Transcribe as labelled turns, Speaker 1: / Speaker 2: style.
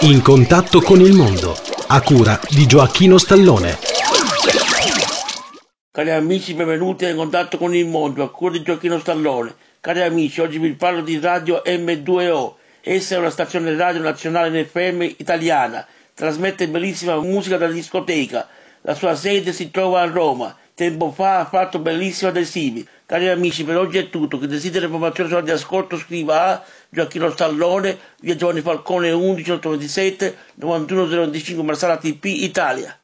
Speaker 1: In contatto con il mondo, a cura di Gioacchino Stallone.
Speaker 2: Cari amici, benvenuti in contatto con il mondo, a cura di Gioacchino Stallone. Cari amici, oggi vi parlo di Radio M2O. Essa è una stazione radio nazionale in FM italiana. Trasmette bellissima musica da discoteca. La sua sede si trova a Roma. Tempo fa ha fatto bellissimi adesivi. Cari amici, per oggi è tutto. Chi desidera informazioni sulla di ascolto scriva a Gioacchino Stallone, via Giovanni Falcone 11 827 91 025 Marsala TP Italia.